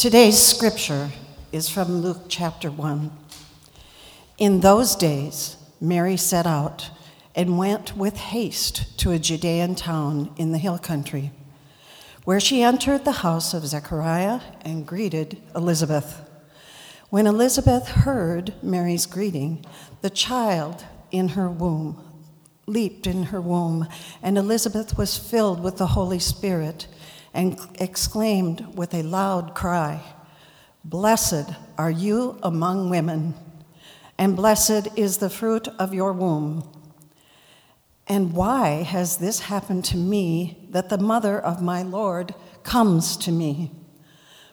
Today's scripture is from Luke chapter 1. In those days, Mary set out and went with haste to a Judean town in the hill country, where she entered the house of Zechariah and greeted Elizabeth. When Elizabeth heard Mary's greeting, the child in her womb leaped in her womb, and Elizabeth was filled with the Holy Spirit and exclaimed with a loud cry, Blessed are you among women, and blessed is the fruit of your womb. And why has this happened to me that the mother of my Lord comes to me?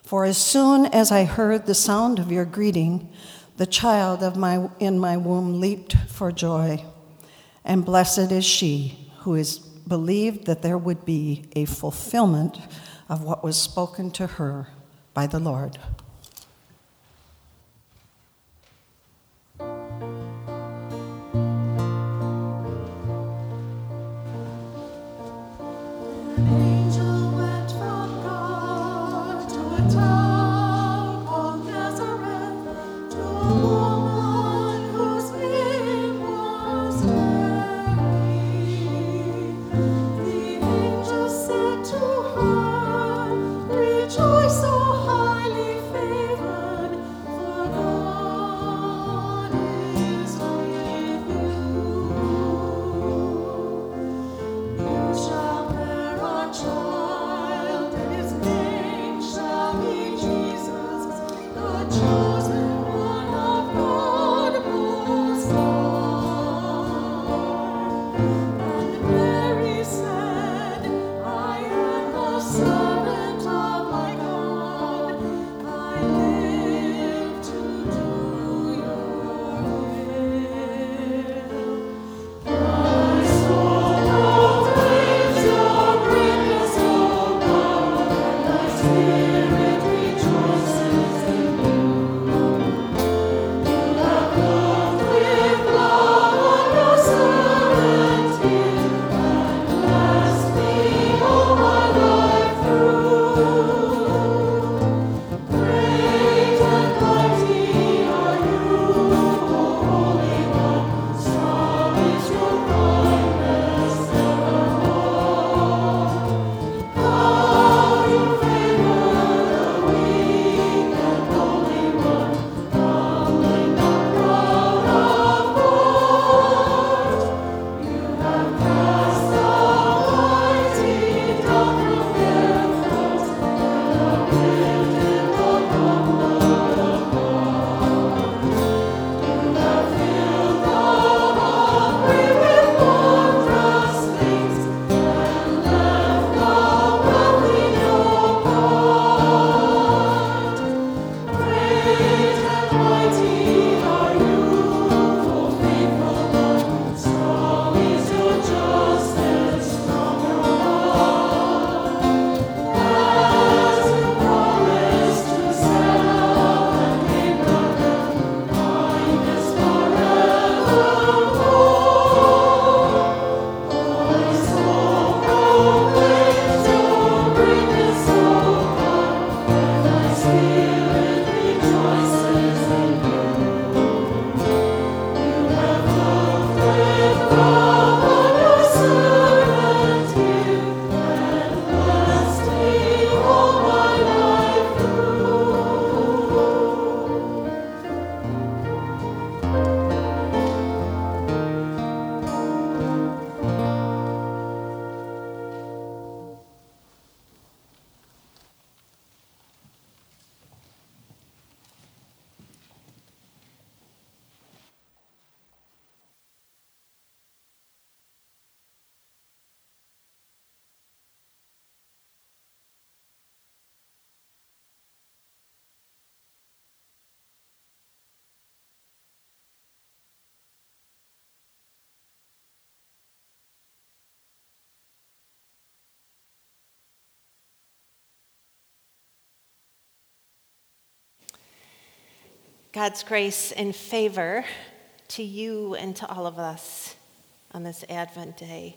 For as soon as I heard the sound of your greeting, the child of my, in my womb leaped for joy. And blessed is she who is believed that there would be a fulfillment of what was spoken to her by the Lord. God's grace and favor to you and to all of us on this Advent day.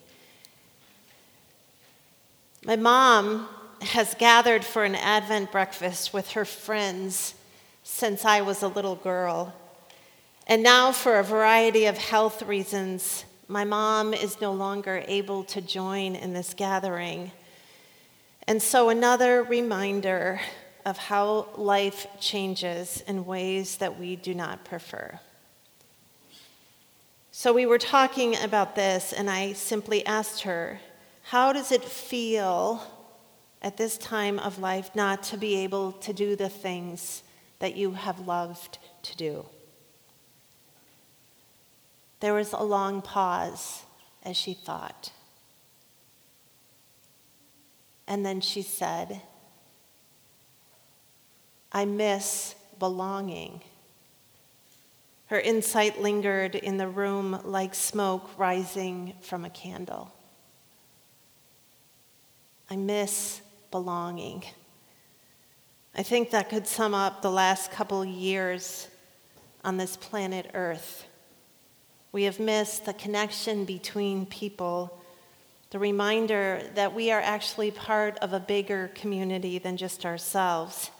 My mom has gathered for an Advent breakfast with her friends since I was a little girl. And now, for a variety of health reasons, my mom is no longer able to join in this gathering. And so, another reminder of how life changes in ways that we do not prefer. So, we were talking about this, and I simply asked her, How does it feel at this time of life not to be able to do the things that you have loved to do? There was a long pause as she thought. And then she said, I miss belonging. Her insight lingered in the room like smoke rising from a candle. I miss belonging. I think that could sum up the last couple years on this planet Earth. We have missed the connection between people, the reminder that we are actually part of a bigger community than just ourselves,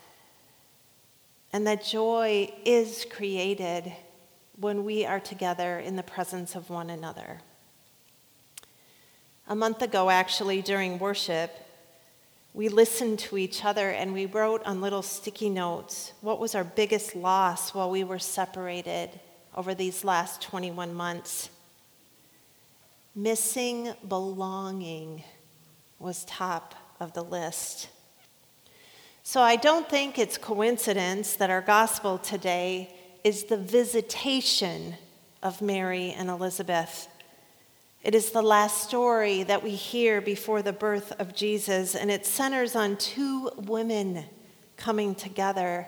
and that joy is created when we are together in the presence of one another. A month ago, actually, during worship, we listened to each other and we wrote on little sticky notes what was our biggest loss while we were separated over these last 21 months. Missing belonging was top of the list. So I don't think it's coincidence that our gospel today is the visitation of Mary and Elizabeth. It is the last story that we hear before the birth of Jesus, and it centers on two women coming together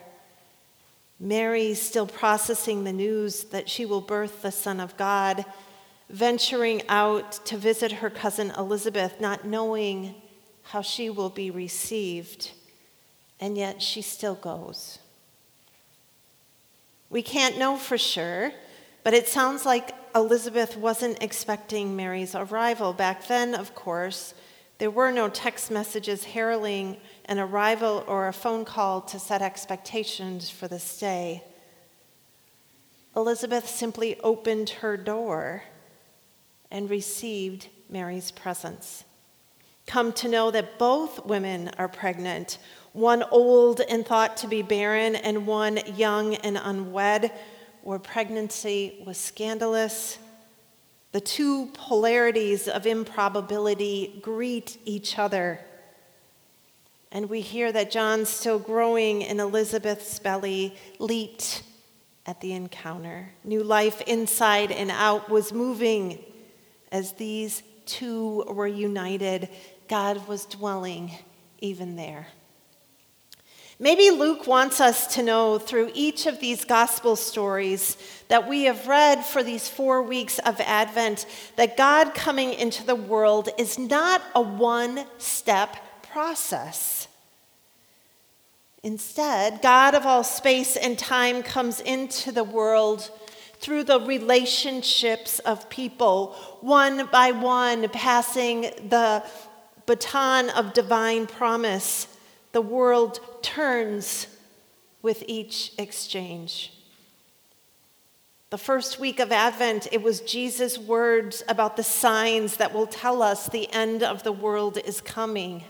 Mary still processing the news that she will birth the Son of God, venturing out to visit her cousin Elizabeth, not knowing how she will be received, and yet she still goes. We can't know for sure, but it sounds like Elizabeth wasn't expecting Mary's arrival. Back then, of course, there were no text messages heralding an arrival or a phone call to set expectations for the stay. Elizabeth simply opened her door and received Mary's presence. Come to know that both women are pregnant, one old and thought to be barren, and one young and unwed, where pregnancy was scandalous. The two polarities of improbability greet each other and we hear that John, still growing in Elizabeth's belly, leaped at the encounter. New life inside and out was moving as these two were united. God was dwelling even there. Maybe Luke wants us to know through each of these gospel stories that we have read for these four weeks of Advent that God coming into the world is not a one step process. Instead, God of all space and time comes into the world through the relationships of people, one by one, passing the baton of divine promise. The world turns with each exchange. The first week of Advent, it was Jesus' words about the signs that will tell us the end of the world is coming.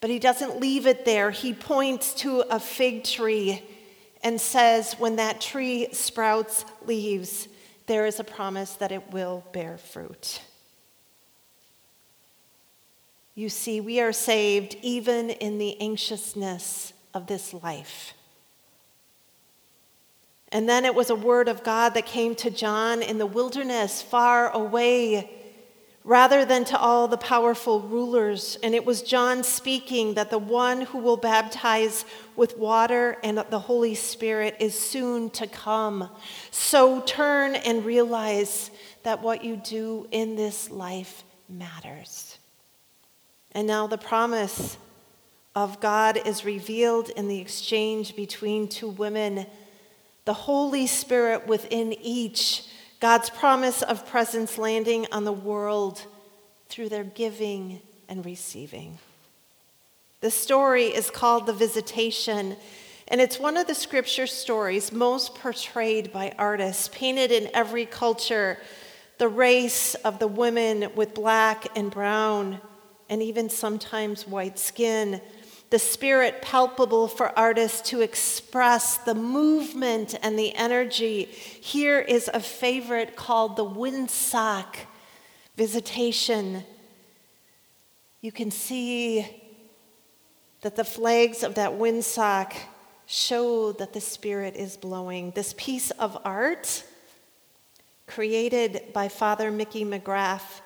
But he doesn't leave it there. He points to a fig tree and says, when that tree sprouts leaves, there is a promise that it will bear fruit. You see, we are saved even in the anxiousness of this life. And then it was a word of God that came to John in the wilderness, far away rather than to all the powerful rulers. And it was John speaking that the one who will baptize with water and the Holy Spirit is soon to come. So turn and realize that what you do in this life matters. And now the promise of God is revealed in the exchange between two women. The Holy Spirit within each God's promise of presence landing on the world through their giving and receiving. The story is called The Visitation, and it's one of the scripture stories most portrayed by artists, painted in every culture. The race of the women with black and brown, and even sometimes white skin. The spirit palpable for artists to express the movement and the energy. Here is a favorite called the windsock visitation. You can see that the flags of that windsock show that the Spirit is blowing. This piece of art, created by Father Mickey McGrath,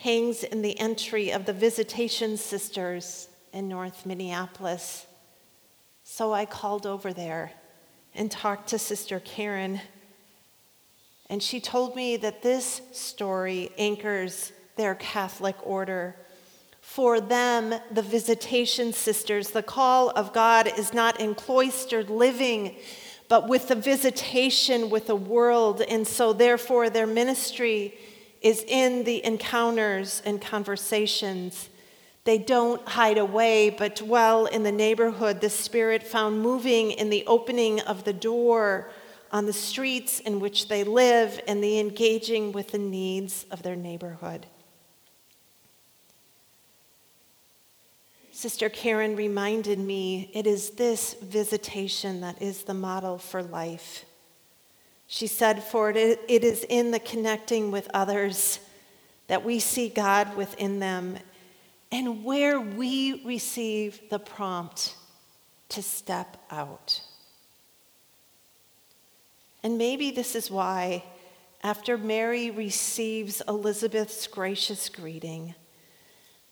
hangs in the entry of the Visitation Sisters in North Minneapolis. So I called over there and talked to Sister Karen. And she told me that this story anchors their Catholic order for them, the visitation sisters, the call of God is not in cloistered living, but with the visitation with the world. And so, therefore, their ministry is in the encounters and conversations. They don't hide away, but dwell in the neighborhood. The Spirit found moving in the opening of the door on the streets in which they live and the engaging with the needs of their neighborhood. Sister Karen reminded me it is this visitation that is the model for life. She said, For it, is in the connecting with others that we see God within them and where we receive the prompt to step out. And maybe this is why, after Mary receives Elizabeth's gracious greeting,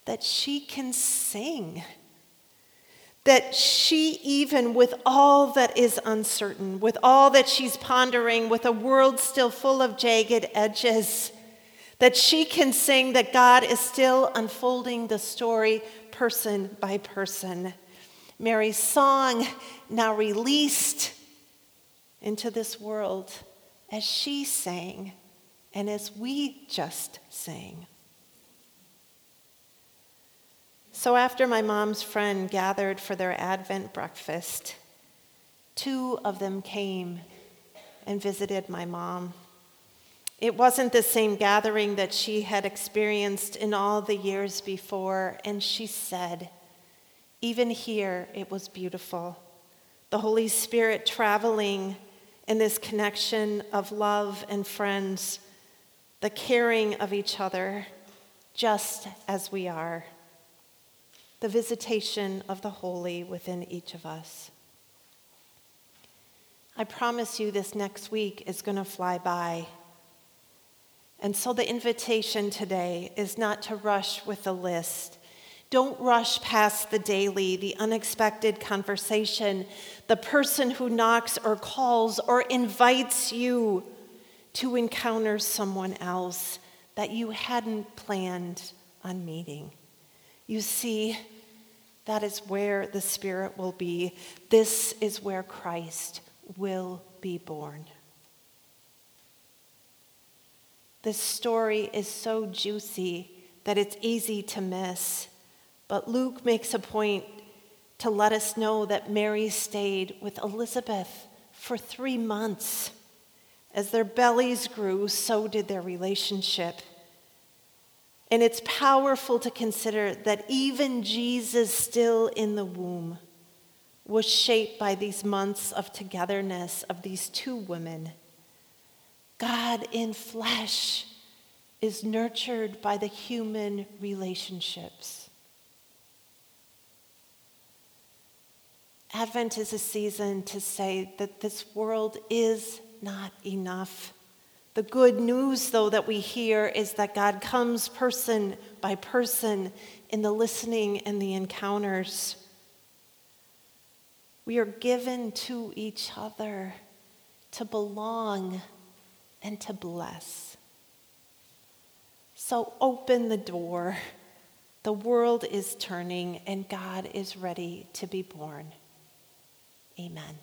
that she can sing. That she, even with all that is uncertain, with all that she's pondering, with a world still full of jagged edges, that she can sing that God is still unfolding the story person by person. Mary's song, now released into this world as she sang and as we just sang. So, after my mom's friend gathered for their Advent breakfast, two of them came and visited my mom. It wasn't the same gathering that she had experienced in all the years before, and she said, even here, it was beautiful. The Holy Spirit traveling in this connection of love and friends, the caring of each other, just as we are the visitation of the holy within each of us. I promise you this next week is going to fly by. And so the invitation today is not to rush with the list. Don't rush past the daily, the unexpected conversation, the person who knocks or calls or invites you to encounter someone else that you hadn't planned on meeting. You see, that is where the Spirit will be. This is where Christ will be born. This story is so juicy that it's easy to miss. But Luke makes a point to let us know that Mary stayed with Elizabeth for three months. As their bellies grew, so did their relationship. And it's powerful to consider that even Jesus, still in the womb, was shaped by these months of togetherness of these two women. God in flesh is nurtured by the human relationships. Advent is a season to say that this world is not enough. The good news, though, that we hear is that God comes person by person in the listening and the encounters. We are given to each other to belong and to bless. So open the door. The world is turning and God is ready to be born. Amen.